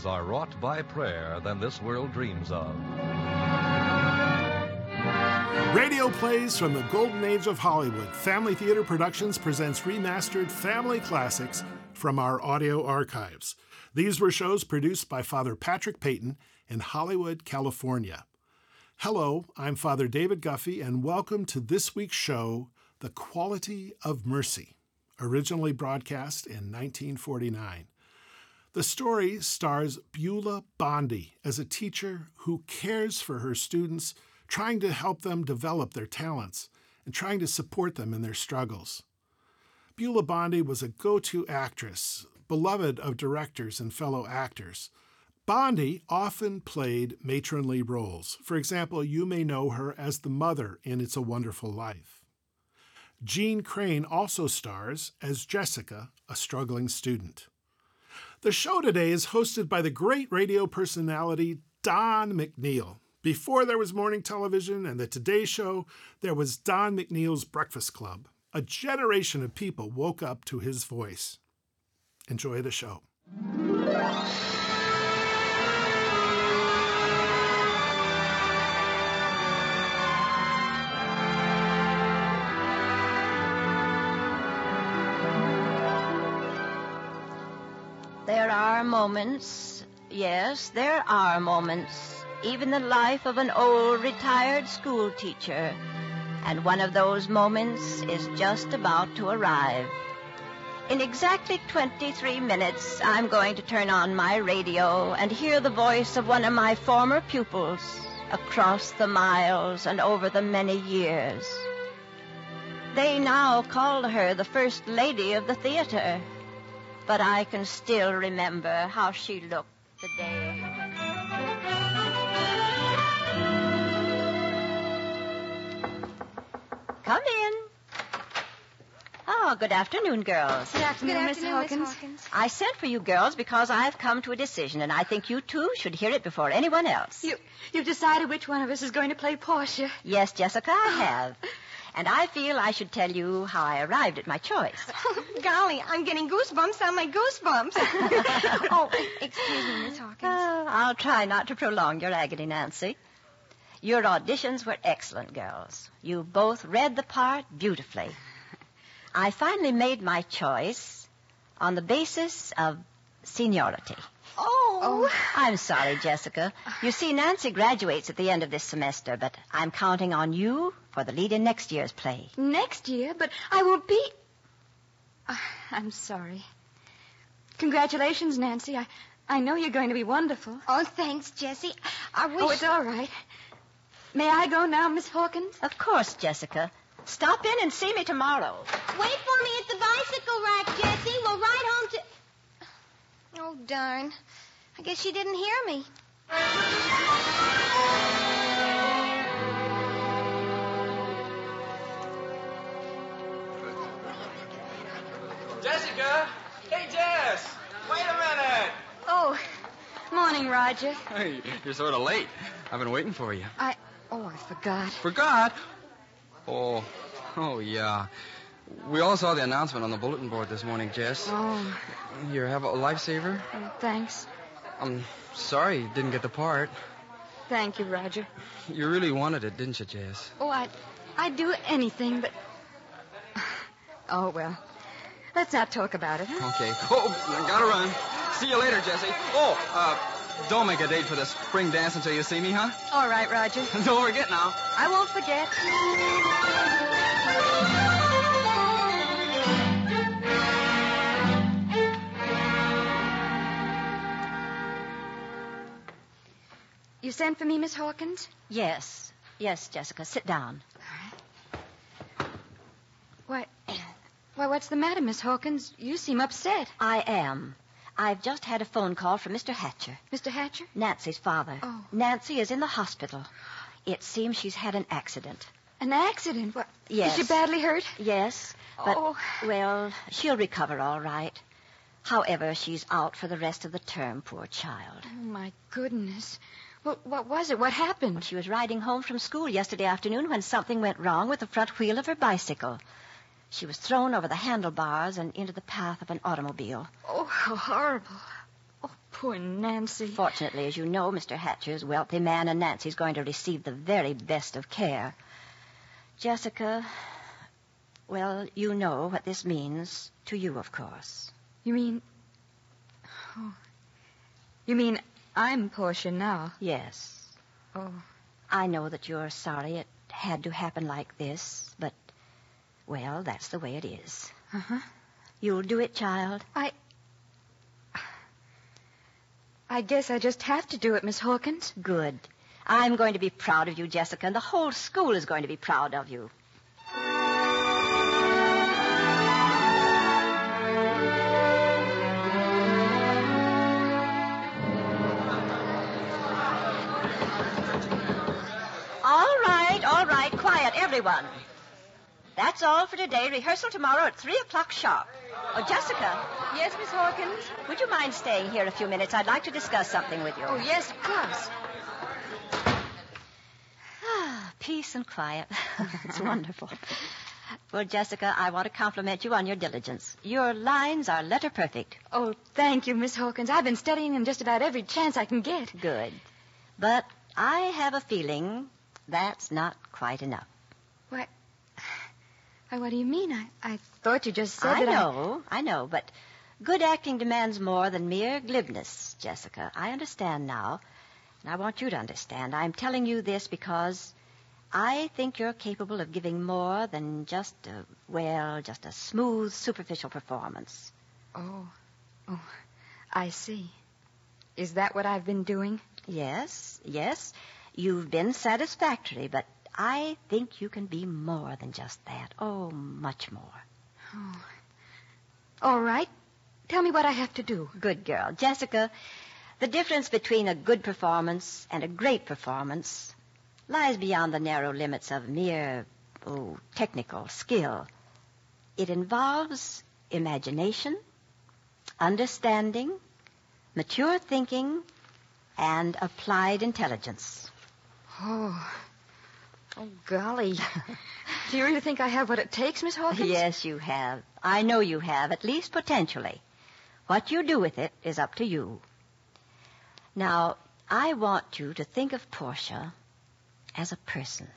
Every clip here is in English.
things are wrought by prayer than this world dreams of. Radio plays from the golden age of Hollywood. Family Theater Productions presents remastered family classics from our audio archives. These were shows produced by Father Patrick Peyton in Hollywood, California. Hello, I'm Father David Guffey, and welcome to this week's show, The Quality of Mercy, originally broadcast in 1949. The story stars Beulah Bondi as a teacher who cares for her students, trying to help them develop their talents and trying to support them in their struggles. Beulah Bondi was a go to actress, beloved of directors and fellow actors. Bondi often played matronly roles. For example, you may know her as the mother in It's a Wonderful Life. Jeanne Crain also stars as Jessica, a struggling student. The show today is hosted by the great radio personality Don McNeill. Before there was morning television and the Today Show, there was Don McNeill's Breakfast Club. A generation of people woke up to his voice. Enjoy the show. There are moments, yes, there are moments, even the life of an old retired school teacher. And one of those moments is just about to arrive. In exactly 23 minutes, I'm going to turn on my radio and hear the voice of one of my former pupils across the miles and over the many years. They now call her the First Lady of the Theater, but I can still remember how she looked the day. Come in. Oh, good afternoon, girls. Good afternoon, Miss afternoon, Miss Hawkins. Hawkins. I sent for you girls because I've come to a decision, and I think you two should hear it before anyone else. You, you've decided which one of us is going to play Portia. Yes, Jessica, I have. And I feel I should tell you how I arrived at my choice. Golly, I'm getting goosebumps on my goosebumps. oh, excuse me, Miss Hawkins. Uh, I'll try not to prolong your agony, Nancy. Your auditions were excellent, girls. You both read the part beautifully. I finally made my choice on the basis of seniority. Oh. I'm sorry, Jessica. You see, Nancy graduates at the end of this semester, but I'm counting on you for the lead in next year's play. Next year, but I won't be. Ah, I'm sorry. Congratulations, Nancy. I, I know you're going to be wonderful. Oh, thanks, Jessie. I wish. Oh, it's all right. May I go now, Miss Hawkins? Of course, Jessica. Stop in and see me tomorrow. Wait for me at the bicycle rack, Jessie. We'll ride home to. Oh, darn. I guess she didn't hear me. Jessica! Hey, Jess! Wait a minute! Oh, morning, Roger. Hey, you're sort of late. I've been waiting for you. I. Oh, I forgot. Forgot? Oh, oh, yeah. We all saw the announcement on the bulletin board this morning, Jess. Oh, Here, have a lifesaver. oh, thanks. I'm sorry you didn't get the part. Thank you, Roger. You really wanted it, didn't you, Jess? Oh, I'd, I'd do anything, but. Oh, well. Let's not talk about it, huh? Okay. Oh, I gotta run. See you later, Jesse. Oh, uh, don't make a date for the spring dance until you see me, huh? All right, Roger. don't forget now. I won't forget. You sent for me, Miss Hawkins? Yes. Yes, Jessica. Sit down. All right. Why, why, what's the matter, Miss Hawkins? You seem upset. I am. I've just had a phone call from Mr. Hatcher, Mr. Hatcher? Nancy's father. Oh. Nancy is in the hospital. It seems she's had an accident. An accident? What? Yes. Is she badly hurt? Yes, but, Oh. well, she'll recover all right. However, she's out for the rest of the term, poor child. Oh, my goodness. Well, what was it? What happened? She was riding home from school yesterday afternoon when something went wrong with the front wheel of her bicycle. She was thrown over the handlebars and into the path of an automobile. Oh, how horrible. Oh, poor Nancy. Fortunately, as you know, Mr. Hatcher's wealthy man, and Nancy's going to receive the very best of care. Jessica, well, you know what this means to you, of course. You mean. Oh. You mean I'm Portia now? Yes. Oh. I know that you're sorry it had to happen like this, but, well, that's the way it is. Uh huh. You'll do it, child. I. I guess I just have to do it, Miss Hawkins. Good. I'm going to be proud of you, Jessica, and the whole school is going to be proud of you. Everyone. That's all for today. Rehearsal tomorrow at 3 o'clock sharp. Oh, Jessica, Yes, Miss Hawkins? would you mind staying here a few minutes? I'd like to discuss something with you. Oh, yes, of course. Ah, peace and quiet. it's wonderful. Well, Jessica, I want to compliment you on your diligence. Your lines are letter perfect. Oh, thank you, Miss Hawkins. I've been studying them just about every chance I can get. Good. But I have a feeling that's not quite enough. Why, what do you mean? I, I thought you just said I that know, I know, but good acting demands more than mere glibness, Jessica. I understand now, and I want you to understand. I'm telling you this because I think you're capable of giving more than just a, well, just a smooth, superficial performance. Oh, oh, I see. Is that what I've been doing? Yes, yes, you've been satisfactory, but I think you can be more than just that. Oh, much more. Oh. All right. Tell me what I have to do. Good girl. Jessica, the difference between a good performance and a great performance lies beyond the narrow limits of mere, oh, technical skill. It involves imagination, understanding, mature thinking, and applied intelligence. Oh. Oh, golly. Do you really think I have what it takes, Miss Hawkins? Yes, you have. I know you have, at least potentially. What you do with it is up to you. Now, I want you to think of Portia as a person.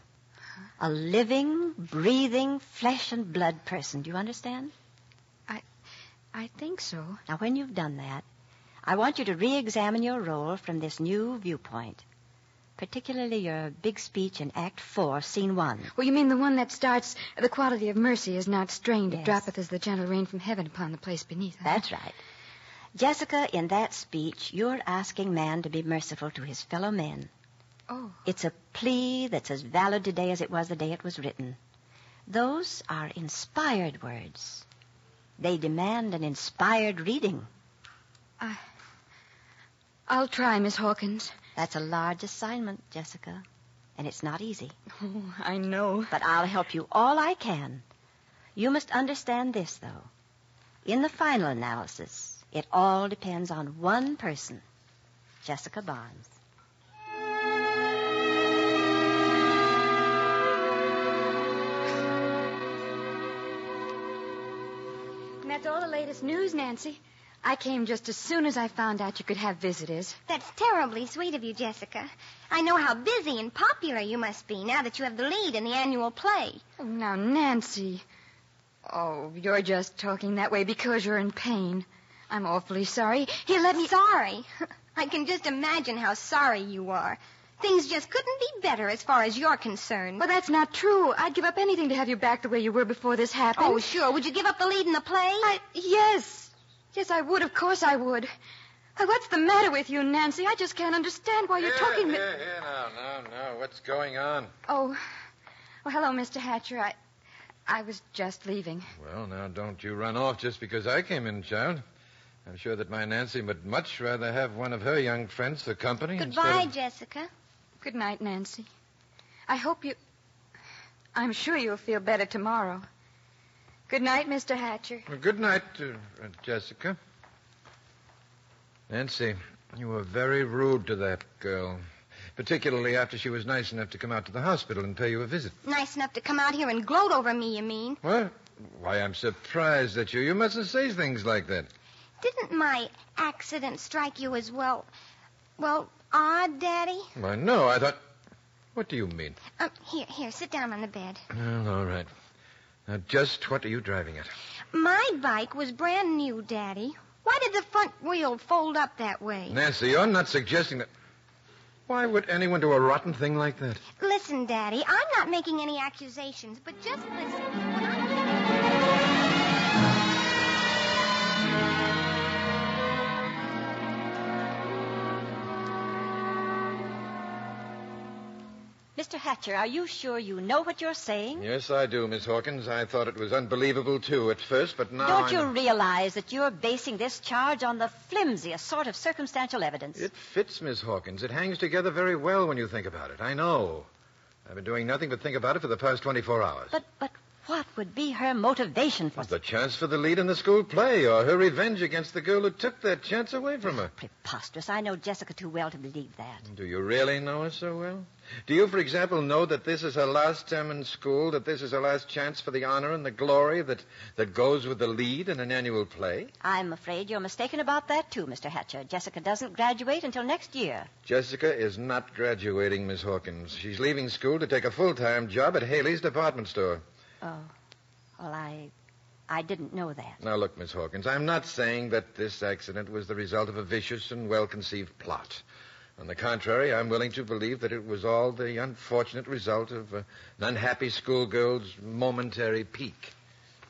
A living, breathing, flesh and blood person. Do you understand? I I think so. Now, when you've done that, I want you to re-examine your role from this new viewpoint. Particularly your big speech in Act Four, Scene One. Well, you mean the one that starts, the quality of mercy is not strained. It droppeth as the gentle rain from heaven upon the place beneath. huh? That's right. Jessica, in that speech, you're asking man to be merciful to his fellow men. Oh. It's a plea that's as valid today as it was the day it was written. Those are inspired words. They demand an inspired reading. I. I'll try, Miss Hawkins. That's a large assignment, Jessica, and it's not easy. Oh, I know. But I'll help you all I can. You must understand this, though. In the final analysis, it all depends on one person, Jessica Barnes. And that's all the latest news, Nancy. I came just as soon as I found out you could have visitors. That's terribly sweet of you, Jessica. I know how busy and popular you must be now that you have the lead in the annual play. Oh, now, Nancy. Oh, you're just talking that way because you're in pain. I'm awfully sorry. Here, let me. Sorry. I can just imagine how sorry you are. Things just couldn't be better as far as you're concerned. Well, that's not true. I'd give up anything to have you back the way you were before this happened. oh, sure. Would you give up the lead in the play? I, yes. Yes, I would. Of course I would. What's the matter with you, Nancy? I just can't understand why you're talking. Here, here, now, now, now. What's going on? Oh, well, hello, Mr. Hatcher. I, I was just leaving. Well, now, don't you run off just because I came in, child. I'm sure that my Nancy would much rather have one of her young friends for company Goodbye, instead of... Jessica. Good night, Nancy. I hope you. I'm sure you'll feel better tomorrow. Good night, Mr. Hatcher. Well, good night, uh, uh, Jessica. Nancy, you were very rude to that girl. Particularly after she was nice enough to come out to the hospital and pay you a visit. Nice enough to come out here and gloat over me, you mean? What? Why, I'm surprised at you. You mustn't say things like that. Didn't my accident strike you as well, well, odd, Daddy? Why, no, I thought. What do you mean? Um, here, here, sit down on the bed. Well, all right. Now, just what are you driving at? My bike was brand new, Daddy. Why did the front wheel fold up that way? Nancy, you're not suggesting that. Why would anyone do a rotten thing like that? Listen, Daddy, I'm not making any accusations, but just listen. Mr. Hatcher, are you sure you know what you're saying? Yes, I do, Miss Hawkins. I thought it was unbelievable, too, at first, but now. Don't I'm... you realize that you're basing this charge on the flimsiest sort of circumstantial evidence? It fits, Miss Hawkins. It hangs together very well when you think about it. I know. I've been doing nothing but think about it for the past 24 hours. But but what would be her motivation for The chance for the lead in the school play, or her revenge against the girl who took that chance away from her. preposterous? I know Jessica too well to believe that. Do you really know her so well? Do you, for example, know that this is her last term in school, that this is her last chance for the honor and the glory that, that goes with the lead in an annual play? I'm afraid you're mistaken about that too, Mr. Hatcher. Jessica doesn't graduate until next year. Jessica is not graduating, Miss Hawkins. She's leaving school to take a full-time job at Haley's department store. Oh, well, I I didn't know that. Now, look, Miss Hawkins, I'm not saying that this accident was the result of a vicious and well-conceived plot. On the contrary, I'm willing to believe that it was all the unfortunate result of uh, an unhappy schoolgirl's momentary pique.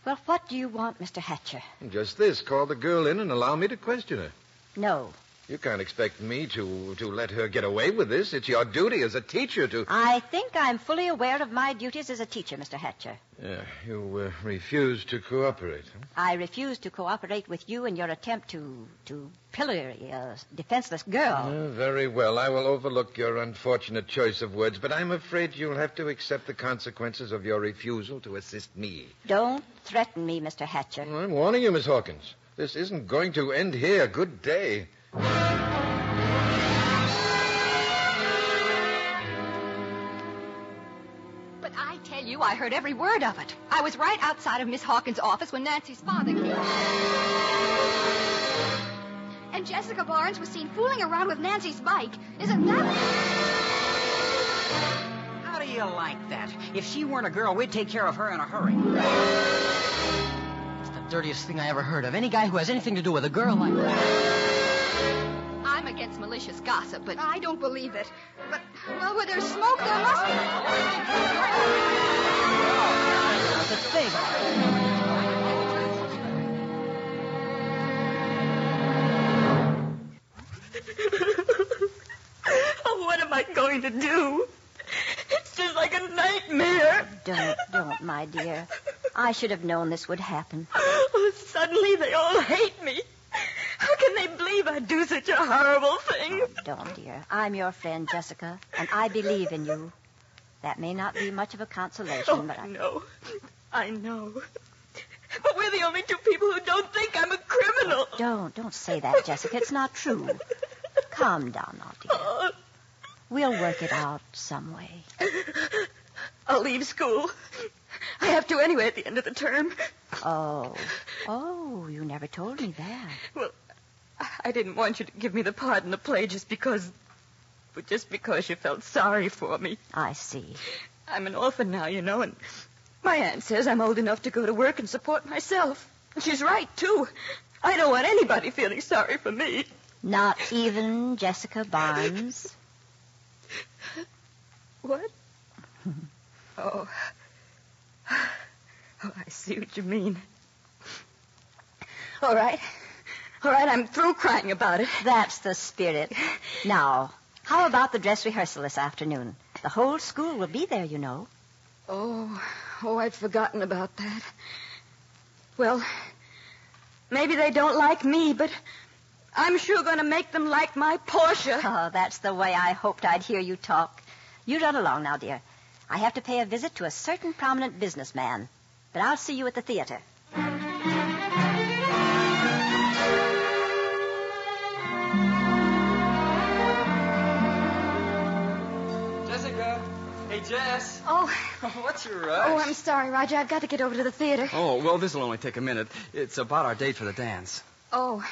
Well, what do you want, Mr. Hatcher? Just this, call the girl in and allow me to question her. No. You can't expect me to, to let her get away with this. It's your duty as a teacher to... I think I'm fully aware of my duties as a teacher, Mr. Hatcher. Yeah, you uh, refuse to cooperate. Huh? I refuse to cooperate with you in your attempt to to pillory a defenseless girl. Uh, very well. I will overlook your unfortunate choice of words, but I'm afraid you'll have to accept the consequences of your refusal to assist me. Don't threaten me, Mr. Hatcher. I'm warning you, Miss Hawkins. This isn't going to end here. Good day. But I tell you, I heard every word of it. I was right outside of Miss Hawkins' office when Nancy's father came. And Jessica Barnes was seen fooling around with Nancy's bike. Isn't that... How do you like that? If she weren't a girl, we'd take care of her in a hurry. It's the dirtiest thing I ever heard of. Any guy who has anything to do with a girl like that. I'm malicious gossip, but I don't believe it. But, well, where there's smoke, there must be... The thing. Oh, what am I going to do? It's just like a nightmare. Don't, don't, my dear. I should have known this would happen. Oh, suddenly they all hate me. Can they believe I'd do such a horrible thing? Oh, don't, dear. I'm your friend, Jessica, and I believe in you. That may not be much of a consolation, Oh, but I... know. I know. But we're the only two people who don't think I'm a criminal. Oh, don't, don't say that, Jessica. It's not true. Calm down now, dear. Oh, We'll work it out some way. I'll leave school. I have to anyway at the end of the term. Oh, oh, you never told me that. Well, I- didn't want you to give me the part in the play just because. But just because you felt sorry for me. I see. I'm an orphan now, you know, and my aunt says I'm old enough to go to work and support myself. And she's right, too. I don't want anybody feeling sorry for me. Not even Jessica Barnes. What? Oh. Oh, I see what you mean. All right. All right, I'm through crying about it. That's the spirit. Now, how about the dress rehearsal this afternoon? The whole school will be there, you know. Oh, oh, I'd forgotten about that. Well, maybe they don't like me, but I'm sure going to make them like my Portia. Oh, that's the way I hoped I'd hear you talk. You run along now, dear. I have to pay a visit to a certain prominent businessman. But I'll see you at the theater. Jess. Oh, What's your rush? oh, I'm sorry, Roger. I've got to get over to the theater. Oh, well, this'll only take a minute. It's about our date for the dance. Oh,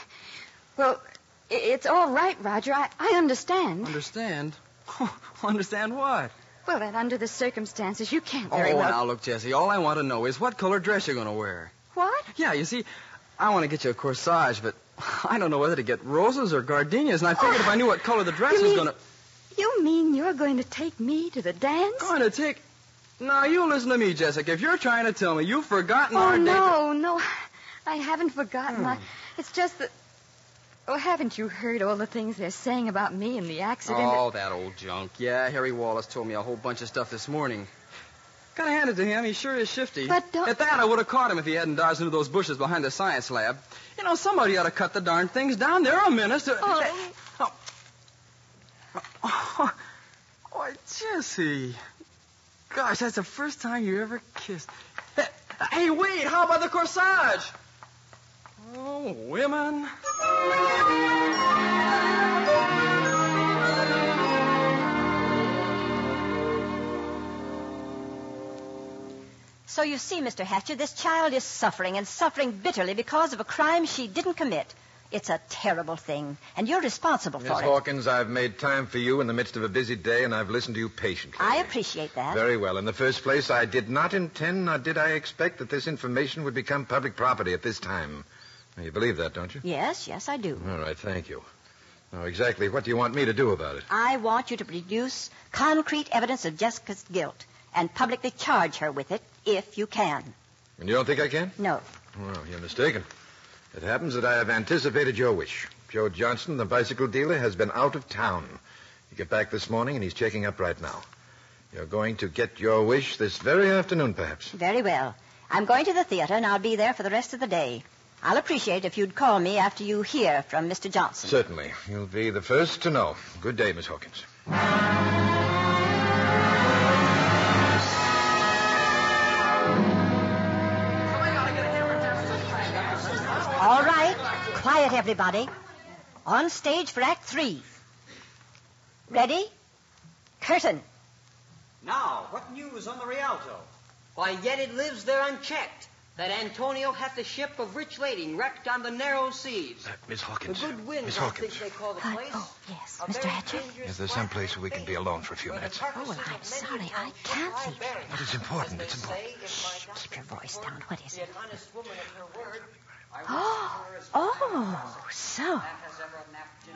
well, it's all right, Roger. I, I understand. Understand? Understand what? Well, that under the circumstances, you can't Oh, very well. now look, Jesse. All I want to know is what color dress you're going to wear. What? Yeah, you see, I want to get you a corsage, but I don't know whether to get roses or gardenias, and I figured if I knew what color the dress was mean- going to. You mean you're going to take me to the dance? Going to take. Now, you listen to me, Jessica. If you're trying to tell me you've forgotten Oh, our date. Oh no, no. I haven't forgotten. Hmm. I, it's just that. Oh, haven't you heard all the things they're saying about me and the accident? Oh, that old junk. Yeah, Harry Wallace told me a whole bunch of stuff this morning. Gotta hand it to him. He sure is shifty. But don't- At that, I would have caught him if he hadn't dodged into those bushes behind the science lab. You know, somebody ought to cut the darn things down. They're a menace to... Oh. Oh. Oh, Jesse. Gosh, that's the first time you ever kissed. Hey, wait, how about the corsage? Oh, women. So you see, Mr. Hatcher, this child is suffering and suffering bitterly because of a crime she didn't commit. It's a terrible thing, and you're responsible Miss for it. Miss Hawkins, I've made time for you in the midst of a busy day, and I've listened to you patiently. I appreciate that. Very well. In the first place, I did not intend, nor did I expect that this information would become public property at this time. Now, you believe that, don't you? Yes, yes, I do. All right, thank you. Now, exactly what do you want me to do about it? I want you to produce concrete evidence of Jessica's guilt and publicly charge her with it if you can. And you don't think I can? No. Well, you're mistaken. It happens that I have anticipated your wish. Joe Johnson, the bicycle dealer, has been out of town. He got back this morning, and he's checking up right now. You're going to get your wish this very afternoon, perhaps. Very well. I'm going to the theater, and I'll be there for the rest of the day. I'll appreciate if you'd call me after you hear from Mr. Johnson. Certainly. You'll be the first to know. Good day, Miss Hawkins. Quiet, everybody. On stage for Act Three. Ready? Curtain. Now, what news on the Rialto? Why, yet it lives there unchecked. That Antonio hath the ship of rich lading wrecked on the narrow seas. Miss The Hawkins. good winds, Miss I Hawkins. think they call the Uh, oh, yes, A Mr. very Hatcher. Is there some place where we can be alone for a few minutes? carcasses Oh, I'm sorry, I can't lie see buried. But it's important, it's important. say, if my Keep your voice down. What is be it? An honest woman of her word, I will Oh, see her as oh, so. that has ever napped in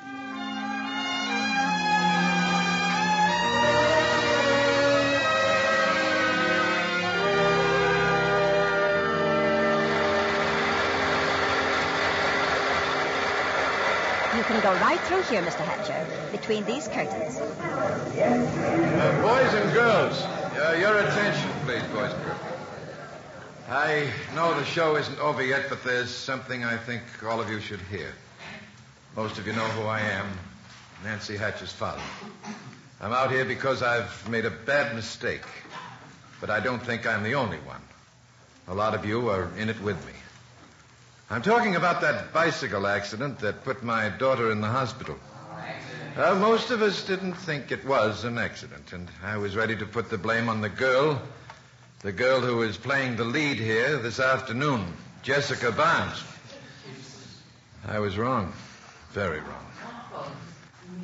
You can go right through here, Mr. Hatcher, between these curtains. Uh, boys and girls, uh, your attention, please, boys and girls. I know the show isn't over yet, but there's something I think all of you should hear. Most of you know who I am Nancy Hatcher's father. I'm out here because I've made a bad mistake, but I don't think I'm the only one. A lot of you are in it with me. I'm talking about that bicycle accident that put my daughter in the hospital. Uh, most of us didn't think it was an accident, and I was ready to put the blame on the girl, the girl who is playing the lead here this afternoon, Jessica Barnes. I was wrong, very wrong.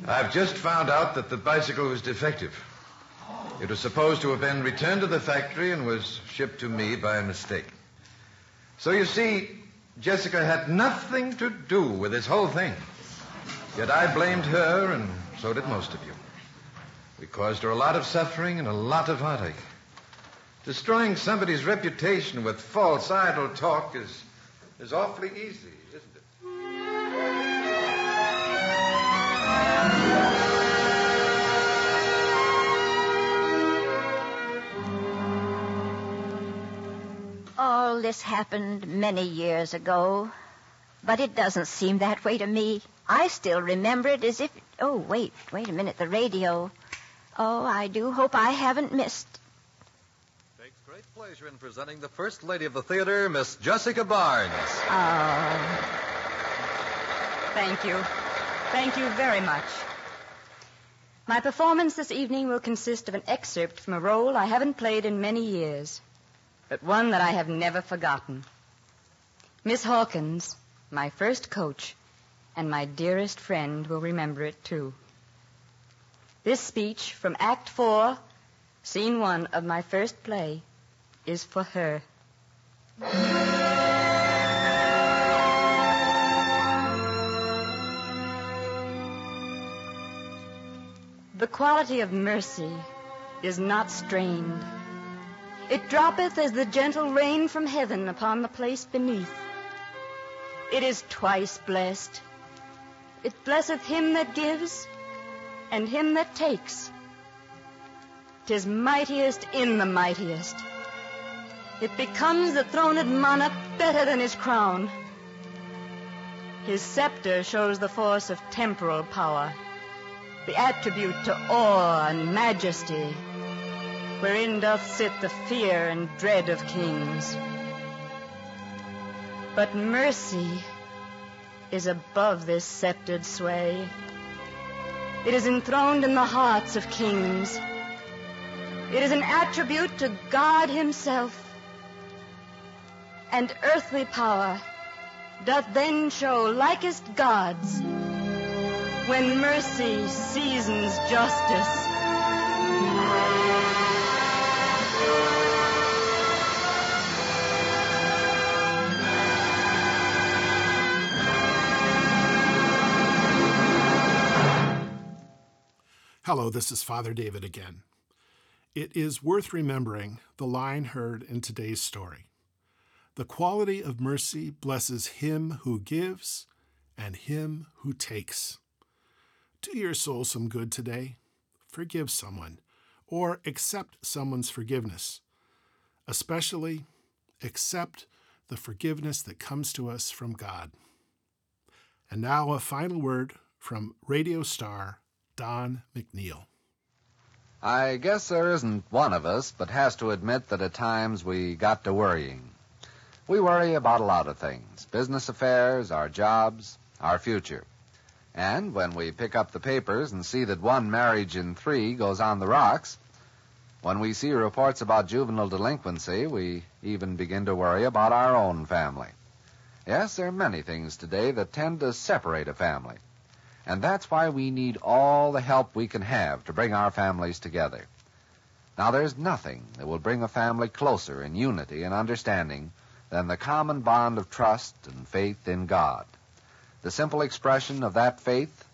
I've just found out that the bicycle was defective. It was supposed to have been returned to the factory and was shipped to me by mistake. So you see, Jessica had nothing to do with this whole thing. Yet I blamed her, and so did most of you. We caused her a lot of suffering and a lot of heartache. Destroying somebody's reputation with false, idle talk is, is awfully easy, isn't it? All this happened many years ago, but it doesn't seem that way to me. I still remember it as if. Oh, wait, wait a minute. The radio. Oh, I do hope I haven't missed. Pleasure in presenting the First Lady of the Theater, Miss Jessica Barnes. Oh, Thank you. Thank you very much. My performance this evening will consist of an excerpt from a role I haven't played in many years, but one that I have never forgotten. Miss Hawkins, my first coach, and my dearest friend will remember it too. This speech from Act Four, Scene One of my first play, is for her. The quality of mercy is not strained. It droppeth as the gentle rain from heaven upon the place beneath. It is twice blessed. It blesseth him that gives and him that takes. Tis mightiest in the mightiest. It becomes the throned monarch better than his crown. His scepter shows the force of temporal power, the attribute to awe and majesty, wherein doth sit the fear and dread of kings. But mercy is above this sceptered sway. It is enthroned in the hearts of kings. It is an attribute to God Himself. And earthly power doth then show likest God's when mercy seasons justice. Hello, this is Father David again. It is worth remembering the line heard in today's story. The quality of mercy blesses him who gives and him who takes. Do your soul some good today. Forgive someone or accept someone's forgiveness. Especially, accept the forgiveness that comes to us from God. And now, a final word from radio star Don McNeill. I guess there isn't one of us but has to admit that at times we got to worrying. We worry about a lot of things business affairs, our jobs, our future. And when we pick up the papers and see that one marriage in three goes on the rocks, when we see reports about juvenile delinquency, we even begin to worry about our own family. Yes, there are many things today that tend to separate a family. And that's why we need all the help we can have to bring our families together. Now, there's nothing that will bring a family closer in unity and understanding than the common bond of trust and faith in God. The simple expression of that faith,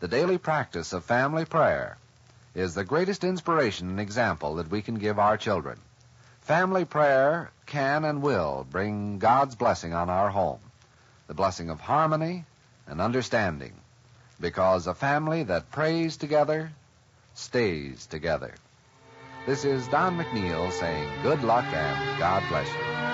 the daily practice of family prayer, is the greatest inspiration and example that we can give our children. Family prayer can and will bring God's blessing on our home, the blessing of harmony and understanding because a family that prays together stays together. This is Don McNeill saying good luck and God bless you.